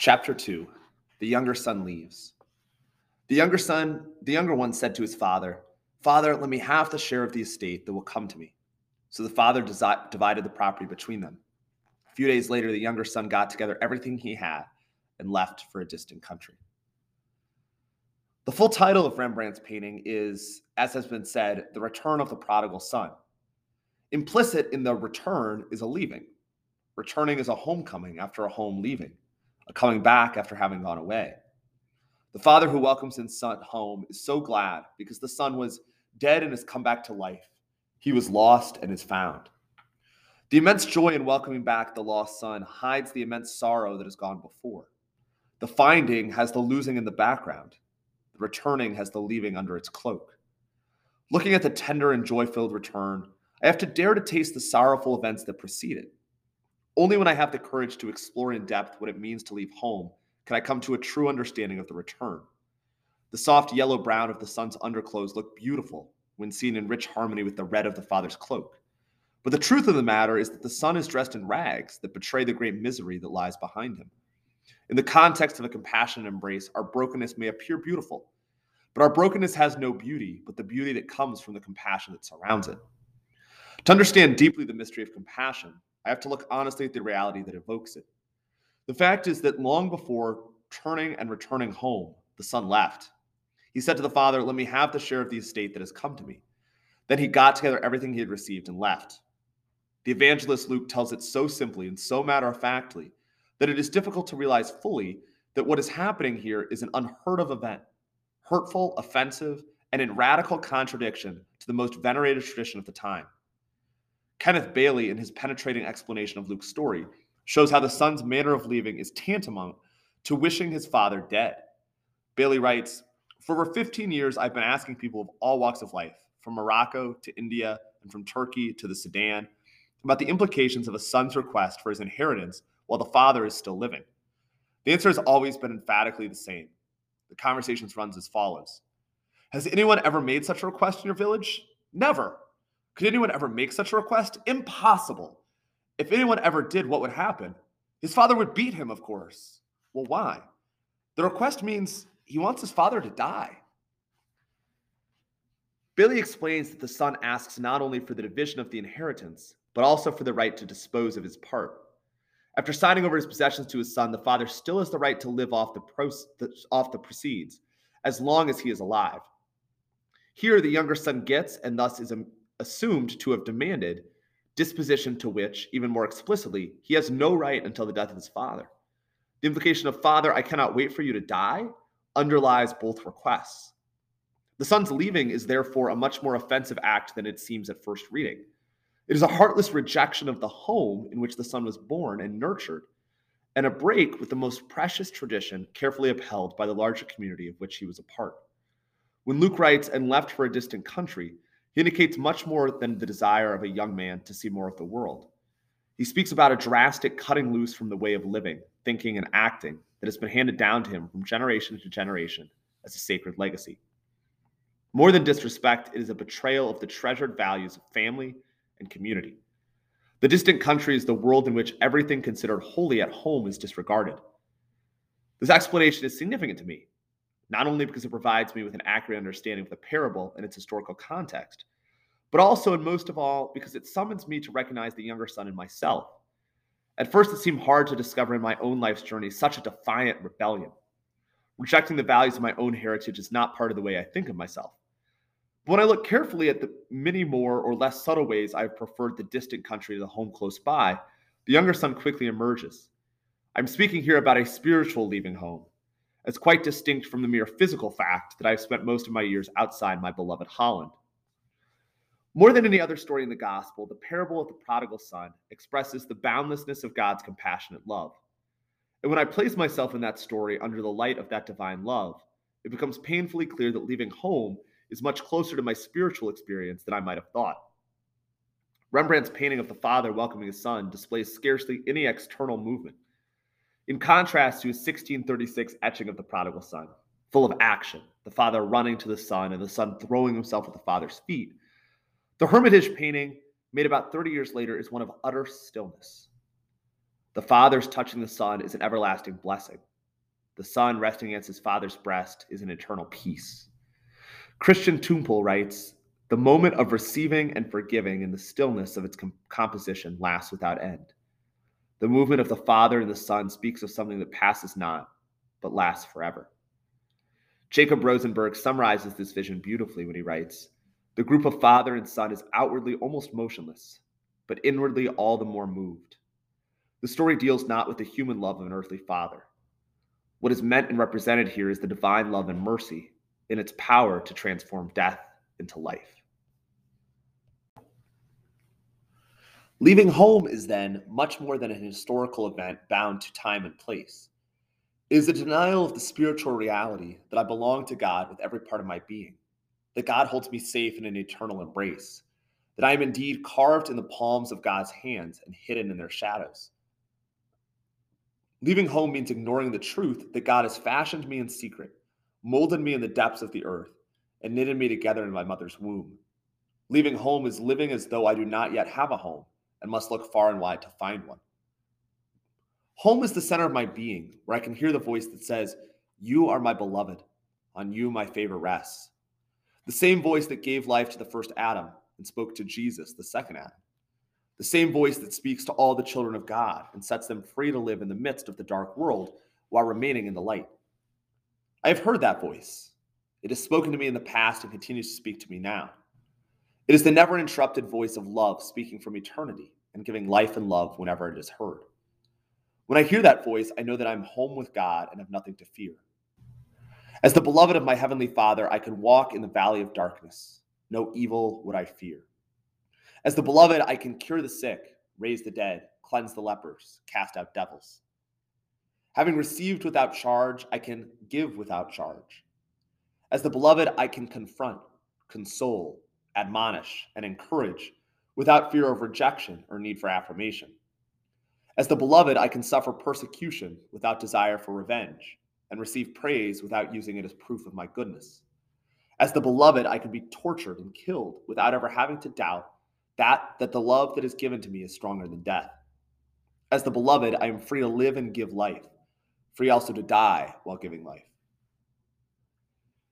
Chapter 2 The younger son leaves. The younger son, the younger one said to his father, Father, let me have the share of the estate that will come to me. So the father desi- divided the property between them. A few days later, the younger son got together everything he had and left for a distant country. The full title of Rembrandt's painting is, as has been said, The Return of the Prodigal Son. Implicit in the return is a leaving. Returning is a homecoming after a home leaving coming back after having gone away. The father who welcomes his son home is so glad because the son was dead and has come back to life. He was lost and is found. The immense joy in welcoming back the lost son hides the immense sorrow that has gone before. The finding has the losing in the background. The returning has the leaving under its cloak. Looking at the tender and joy filled return, I have to dare to taste the sorrowful events that precede it. Only when I have the courage to explore in depth what it means to leave home can I come to a true understanding of the return. The soft yellow brown of the son's underclothes look beautiful when seen in rich harmony with the red of the father's cloak. But the truth of the matter is that the son is dressed in rags that betray the great misery that lies behind him. In the context of a compassionate embrace, our brokenness may appear beautiful, but our brokenness has no beauty but the beauty that comes from the compassion that surrounds it. To understand deeply the mystery of compassion, I have to look honestly at the reality that evokes it. The fact is that long before turning and returning home, the son left. He said to the father, Let me have the share of the estate that has come to me. Then he got together everything he had received and left. The evangelist Luke tells it so simply and so matter of factly that it is difficult to realize fully that what is happening here is an unheard of event, hurtful, offensive, and in radical contradiction to the most venerated tradition of the time. Kenneth Bailey, in his penetrating explanation of Luke's story, shows how the son's manner of leaving is tantamount to wishing his father dead. Bailey writes For over 15 years, I've been asking people of all walks of life, from Morocco to India and from Turkey to the Sudan, about the implications of a son's request for his inheritance while the father is still living. The answer has always been emphatically the same. The conversation runs as follows Has anyone ever made such a request in your village? Never. Could anyone ever make such a request? Impossible. If anyone ever did, what would happen? His father would beat him, of course. Well, why? The request means he wants his father to die. Bailey explains that the son asks not only for the division of the inheritance, but also for the right to dispose of his part. After signing over his possessions to his son, the father still has the right to live off the, the, off the proceeds as long as he is alive. Here, the younger son gets and thus is um, assumed to have demanded, disposition to which, even more explicitly, he has no right until the death of his father. The implication of, Father, I cannot wait for you to die, underlies both requests. The son's leaving is therefore a much more offensive act than it seems at first reading. It is a heartless rejection of the home in which the son was born and nurtured, and a break with the most precious tradition carefully upheld by the larger community of which he was a part. When Luke writes, and left for a distant country, indicates much more than the desire of a young man to see more of the world. He speaks about a drastic cutting loose from the way of living, thinking, and acting that has been handed down to him from generation to generation as a sacred legacy. More than disrespect, it is a betrayal of the treasured values of family and community. The distant country is the world in which everything considered holy at home is disregarded. This explanation is significant to me, not only because it provides me with an accurate understanding of the parable and its historical context, but also and most of all because it summons me to recognize the younger son in myself. At first, it seemed hard to discover in my own life's journey such a defiant rebellion. Rejecting the values of my own heritage is not part of the way I think of myself. But when I look carefully at the many more or less subtle ways I've preferred the distant country to the home close by, the younger son quickly emerges. I'm speaking here about a spiritual leaving home, as quite distinct from the mere physical fact that I've spent most of my years outside my beloved Holland. More than any other story in the gospel, the parable of the prodigal son expresses the boundlessness of God's compassionate love. And when I place myself in that story under the light of that divine love, it becomes painfully clear that leaving home is much closer to my spiritual experience than I might have thought. Rembrandt's painting of the father welcoming his son displays scarcely any external movement in contrast to his 1636 etching of the prodigal son, full of action, the father running to the son and the son throwing himself at the father's feet. The Hermitage painting, made about 30 years later, is one of utter stillness. The Father's touching the Son is an everlasting blessing. The Son resting against his Father's breast is an eternal peace. Christian Tümpel writes The moment of receiving and forgiving in the stillness of its com- composition lasts without end. The movement of the Father and the Son speaks of something that passes not, but lasts forever. Jacob Rosenberg summarizes this vision beautifully when he writes The group of Father and Son is outwardly almost motionless, but inwardly all the more moved. The story deals not with the human love of an earthly father. What is meant and represented here is the divine love and mercy in its power to transform death into life. Leaving home is then much more than an historical event bound to time and place. It is a denial of the spiritual reality that I belong to God with every part of my being, that God holds me safe in an eternal embrace, that I am indeed carved in the palms of God's hands and hidden in their shadows. Leaving home means ignoring the truth that God has fashioned me in secret, molded me in the depths of the earth, and knitted me together in my mother's womb. Leaving home is living as though I do not yet have a home and must look far and wide to find one. Home is the center of my being, where I can hear the voice that says, You are my beloved. On you my favor rests. The same voice that gave life to the first Adam and spoke to Jesus, the second Adam the same voice that speaks to all the children of God and sets them free to live in the midst of the dark world while remaining in the light. I have heard that voice. It has spoken to me in the past and continues to speak to me now. It is the never interrupted voice of love speaking from eternity and giving life and love whenever it is heard. When I hear that voice, I know that I'm home with God and have nothing to fear. As the beloved of my heavenly Father, I can walk in the valley of darkness. No evil would I fear. As the beloved, I can cure the sick, raise the dead, cleanse the lepers, cast out devils. Having received without charge, I can give without charge. As the beloved, I can confront, console, admonish, and encourage without fear of rejection or need for affirmation. As the beloved, I can suffer persecution without desire for revenge and receive praise without using it as proof of my goodness. As the beloved, I can be tortured and killed without ever having to doubt that that the love that is given to me is stronger than death. As the beloved, I am free to live and give life, free also to die while giving life.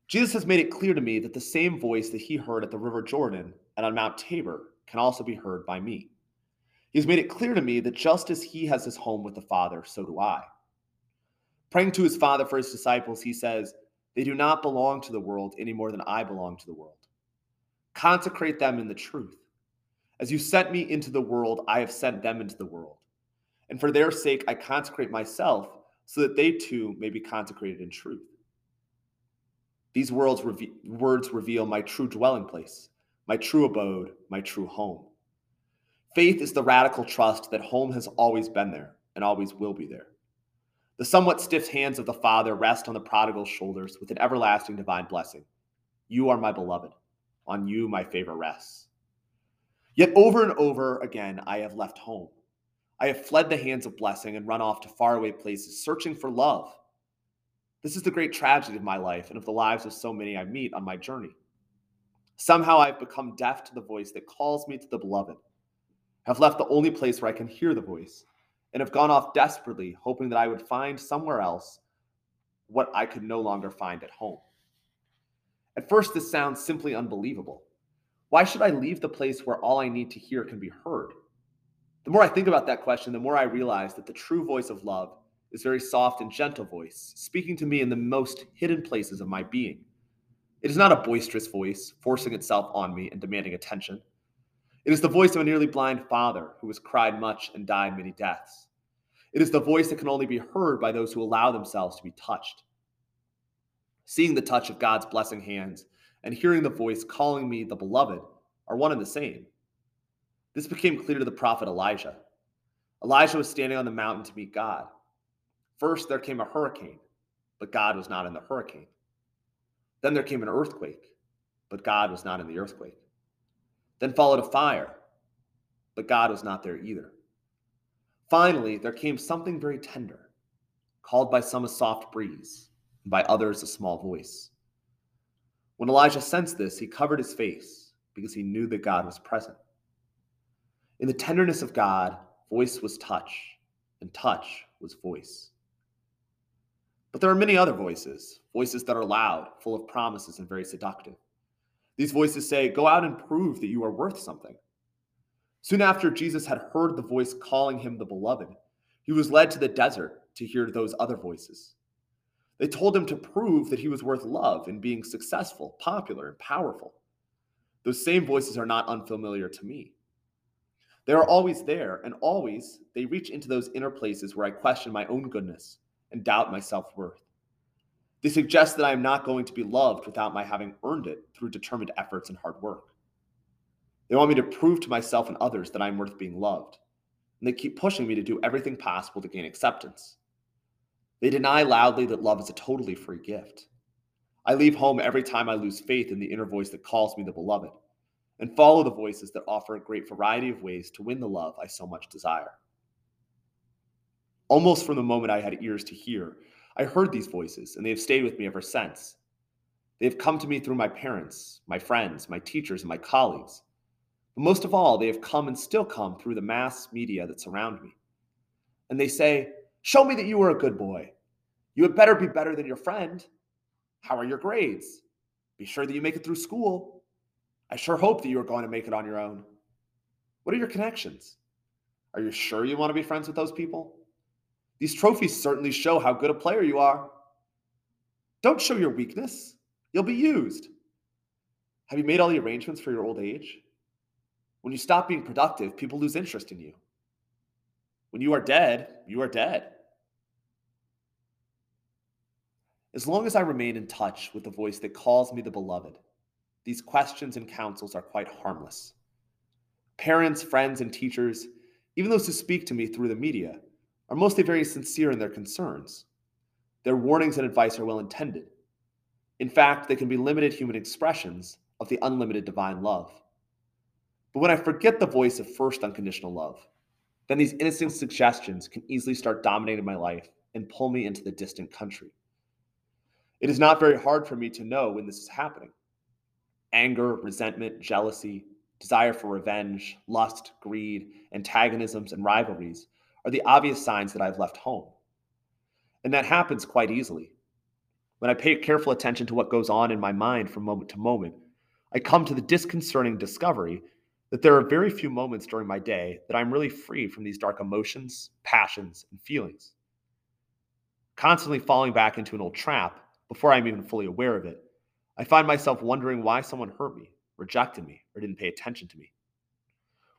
Jesus has made it clear to me that the same voice that he heard at the River Jordan and on Mount Tabor can also be heard by me. He has made it clear to me that just as he has his home with the Father, so do I. Praying to his Father for his disciples, he says, They do not belong to the world any more than I belong to the world. Consecrate them in the truth. As you sent me into the world, I have sent them into the world. And for their sake, I consecrate myself so that they too may be consecrated in truth. These words, words reveal my true dwelling place, my true abode, my true home. Faith is the radical trust that home has always been there and always will be there. The somewhat stiff hands of the Father rest on the prodigal's shoulders with an everlasting divine blessing. You are my beloved. On you my favor rests. Yet over and over again, I have left home. I have fled the hands of blessing and run off to faraway places, searching for love. This is the great tragedy of my life and of the lives of so many I meet on my journey. Somehow I've become deaf to the voice that calls me to the beloved, have left the only place where I can hear the voice, and have gone off desperately, hoping that I would find somewhere else what I could no longer find at home. At first, this sounds simply unbelievable. Why should I leave the place where all I need to hear can be heard? The more I think about that question, the more I realize that the true voice of love is very soft and gentle voice, speaking to me in the most hidden places of my being. It is not a boisterous voice, forcing itself on me and demanding attention. It is the voice of a nearly blind father who has cried much and died many deaths. It is the voice that can only be heard by those who allow themselves to be touched. Seeing the touch of God's blessing hands and hearing the voice calling me the beloved are one and the same. This became clear to the prophet Elijah. Elijah was standing on the mountain to meet God. First, there came a hurricane, but God was not in the hurricane. Then there came an earthquake, but God was not in the earthquake. Then followed a fire, but God was not there either. Finally, there came something very tender, called by some a soft breeze, and by others a small voice. When Elijah sensed this, he covered his face because he knew that God was present. In the tenderness of God, voice was touch, and touch was voice. But there are many other voices, voices that are loud, full of promises, and very seductive. These voices say, Go out and prove that you are worth something. Soon after Jesus had heard the voice calling him the beloved, he was led to the desert to hear those other voices. They told him to prove that he was worth love and being successful, popular, and powerful. Those same voices are not unfamiliar to me. They are always there, and always they reach into those inner places where I question my own goodness and doubt my self worth. They suggest that I am not going to be loved without my having earned it through determined efforts and hard work. They want me to prove to myself and others that I'm worth being loved, and they keep pushing me to do everything possible to gain acceptance. They deny loudly that love is a totally free gift. I leave home every time I lose faith in the inner voice that calls me the beloved and follow the voices that offer a great variety of ways to win the love I so much desire. Almost from the moment I had ears to hear, I heard these voices, and they have stayed with me ever since. They have come to me through my parents, my friends, my teachers, and my colleagues. But most of all, they have come and still come through the mass media that surround me. And they say, Show me that you are a good boy. You had better be better than your friend. How are your grades? Be sure that you make it through school. I sure hope that you are going to make it on your own. What are your connections? Are you sure you want to be friends with those people? These trophies certainly show how good a player you are. Don't show your weakness, you'll be used. Have you made all the arrangements for your old age? When you stop being productive, people lose interest in you. When you are dead, you are dead. As long as I remain in touch with the voice that calls me the beloved, these questions and counsels are quite harmless. Parents, friends, and teachers, even those who speak to me through the media, are mostly very sincere in their concerns. Their warnings and advice are well intended. In fact, they can be limited human expressions of the unlimited divine love. But when I forget the voice of first unconditional love, then these innocent suggestions can easily start dominating my life and pull me into the distant country. It is not very hard for me to know when this is happening anger, resentment, jealousy, desire for revenge, lust, greed, antagonisms, and rivalries are the obvious signs that I've left home. And that happens quite easily. When I pay careful attention to what goes on in my mind from moment to moment, I come to the disconcerting discovery that there are very few moments during my day that I'm really free from these dark emotions, passions, and feelings. Constantly falling back into an old trap before I'm even fully aware of it I find myself wondering why someone hurt me, rejected me, or didn't pay attention to me.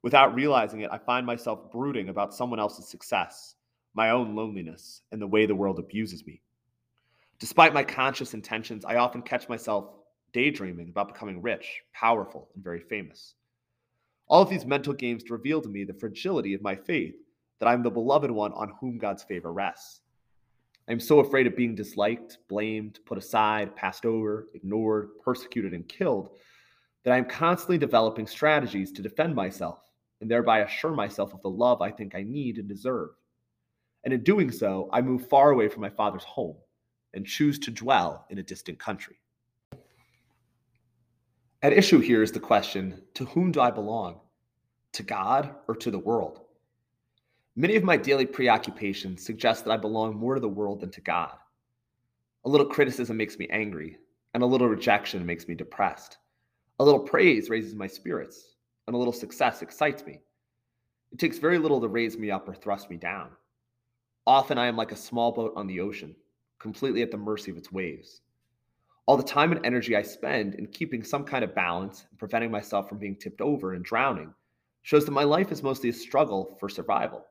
Without realizing it, I find myself brooding about someone else's success, my own loneliness, and the way the world abuses me. Despite my conscious intentions, I often catch myself daydreaming about becoming rich, powerful, and very famous. All of these mental games reveal to me the fragility of my faith that I'm the beloved one on whom God's favor rests. I'm so afraid of being disliked, blamed, put aside, passed over, ignored, persecuted, and killed that I'm constantly developing strategies to defend myself and thereby assure myself of the love I think I need and deserve. And in doing so, I move far away from my father's home and choose to dwell in a distant country. At issue here is the question to whom do I belong? To God or to the world? Many of my daily preoccupations suggest that I belong more to the world than to God. A little criticism makes me angry, and a little rejection makes me depressed. A little praise raises my spirits, and a little success excites me. It takes very little to raise me up or thrust me down. Often I am like a small boat on the ocean, completely at the mercy of its waves. All the time and energy I spend in keeping some kind of balance and preventing myself from being tipped over and drowning shows that my life is mostly a struggle for survival.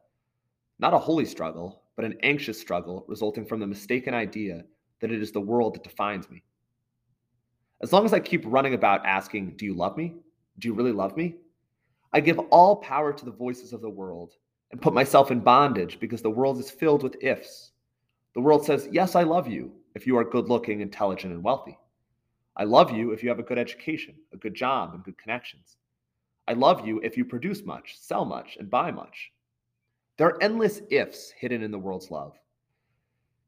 Not a holy struggle, but an anxious struggle resulting from the mistaken idea that it is the world that defines me. As long as I keep running about asking, Do you love me? Do you really love me? I give all power to the voices of the world and put myself in bondage because the world is filled with ifs. The world says, Yes, I love you if you are good looking, intelligent, and wealthy. I love you if you have a good education, a good job, and good connections. I love you if you produce much, sell much, and buy much. There are endless ifs hidden in the world's love.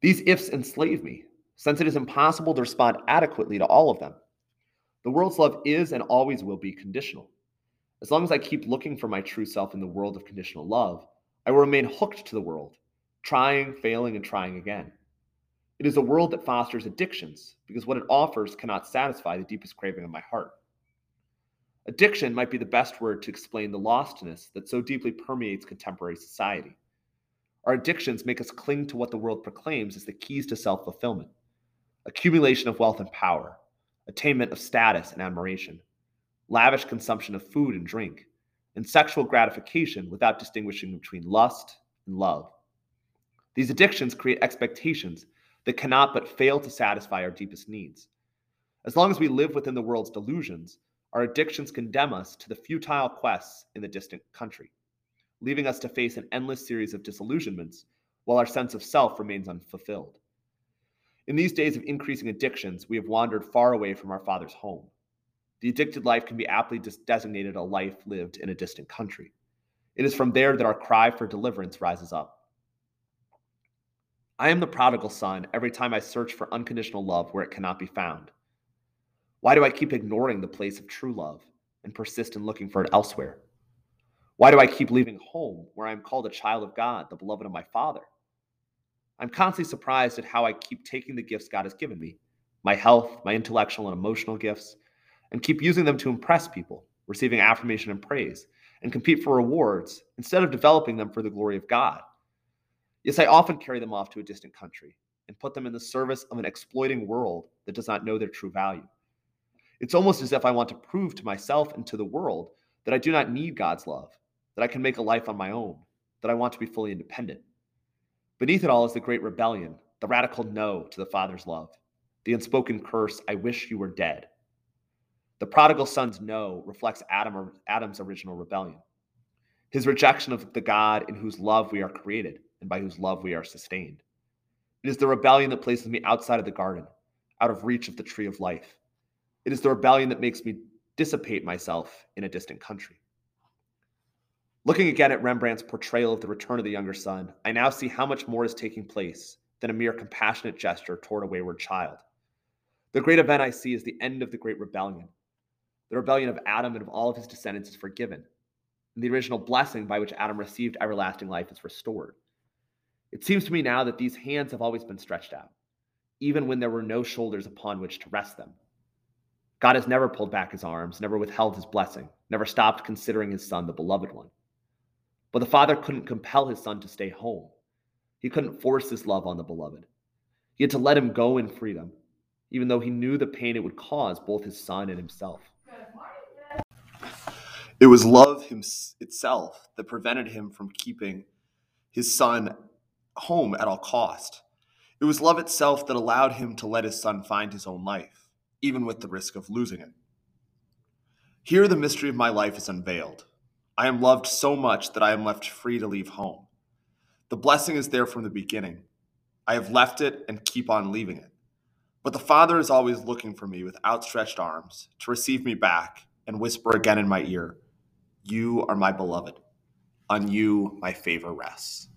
These ifs enslave me, since it is impossible to respond adequately to all of them. The world's love is and always will be conditional. As long as I keep looking for my true self in the world of conditional love, I will remain hooked to the world trying, failing, and trying again. It is a world that fosters addictions because what it offers cannot satisfy the deepest craving of my heart. Addiction might be the best word to explain the lostness that so deeply permeates contemporary society. Our addictions make us cling to what the world proclaims as the keys to self fulfillment accumulation of wealth and power, attainment of status and admiration, lavish consumption of food and drink, and sexual gratification without distinguishing between lust and love. These addictions create expectations that cannot but fail to satisfy our deepest needs. As long as we live within the world's delusions, our addictions condemn us to the futile quests in the distant country, leaving us to face an endless series of disillusionments while our sense of self remains unfulfilled. In these days of increasing addictions, we have wandered far away from our Father's home. The addicted life can be aptly designated a life lived in a distant country. It is from there that our cry for deliverance rises up. I am the prodigal son every time I search for unconditional love where it cannot be found. Why do I keep ignoring the place of true love and persist in looking for it elsewhere? Why do I keep leaving home where I am called a child of God, the beloved of my Father? I'm constantly surprised at how I keep taking the gifts God has given me my health, my intellectual and emotional gifts and keep using them to impress people, receiving affirmation and praise, and compete for rewards instead of developing them for the glory of God. Yes, I often carry them off to a distant country and put them in the service of an exploiting world that does not know their true value. It's almost as if I want to prove to myself and to the world that I do not need God's love, that I can make a life on my own, that I want to be fully independent. Beneath it all is the great rebellion, the radical no to the Father's love, the unspoken curse, I wish you were dead. The prodigal son's no reflects Adam, Adam's original rebellion, his rejection of the God in whose love we are created and by whose love we are sustained. It is the rebellion that places me outside of the garden, out of reach of the tree of life. It is the rebellion that makes me dissipate myself in a distant country. Looking again at Rembrandt's portrayal of the return of the younger son, I now see how much more is taking place than a mere compassionate gesture toward a wayward child. The great event I see is the end of the great rebellion. The rebellion of Adam and of all of his descendants is forgiven, and the original blessing by which Adam received everlasting life is restored. It seems to me now that these hands have always been stretched out, even when there were no shoulders upon which to rest them. God has never pulled back his arms, never withheld his blessing, never stopped considering his son the beloved one. But the father couldn't compel his son to stay home. He couldn't force his love on the beloved. He had to let him go in freedom, even though he knew the pain it would cause both his son and himself. It was love him, itself that prevented him from keeping his son home at all cost. It was love itself that allowed him to let his son find his own life, even with the risk of losing it. Here, the mystery of my life is unveiled. I am loved so much that I am left free to leave home. The blessing is there from the beginning. I have left it and keep on leaving it. But the Father is always looking for me with outstretched arms to receive me back and whisper again in my ear, You are my beloved. On you my favor rests.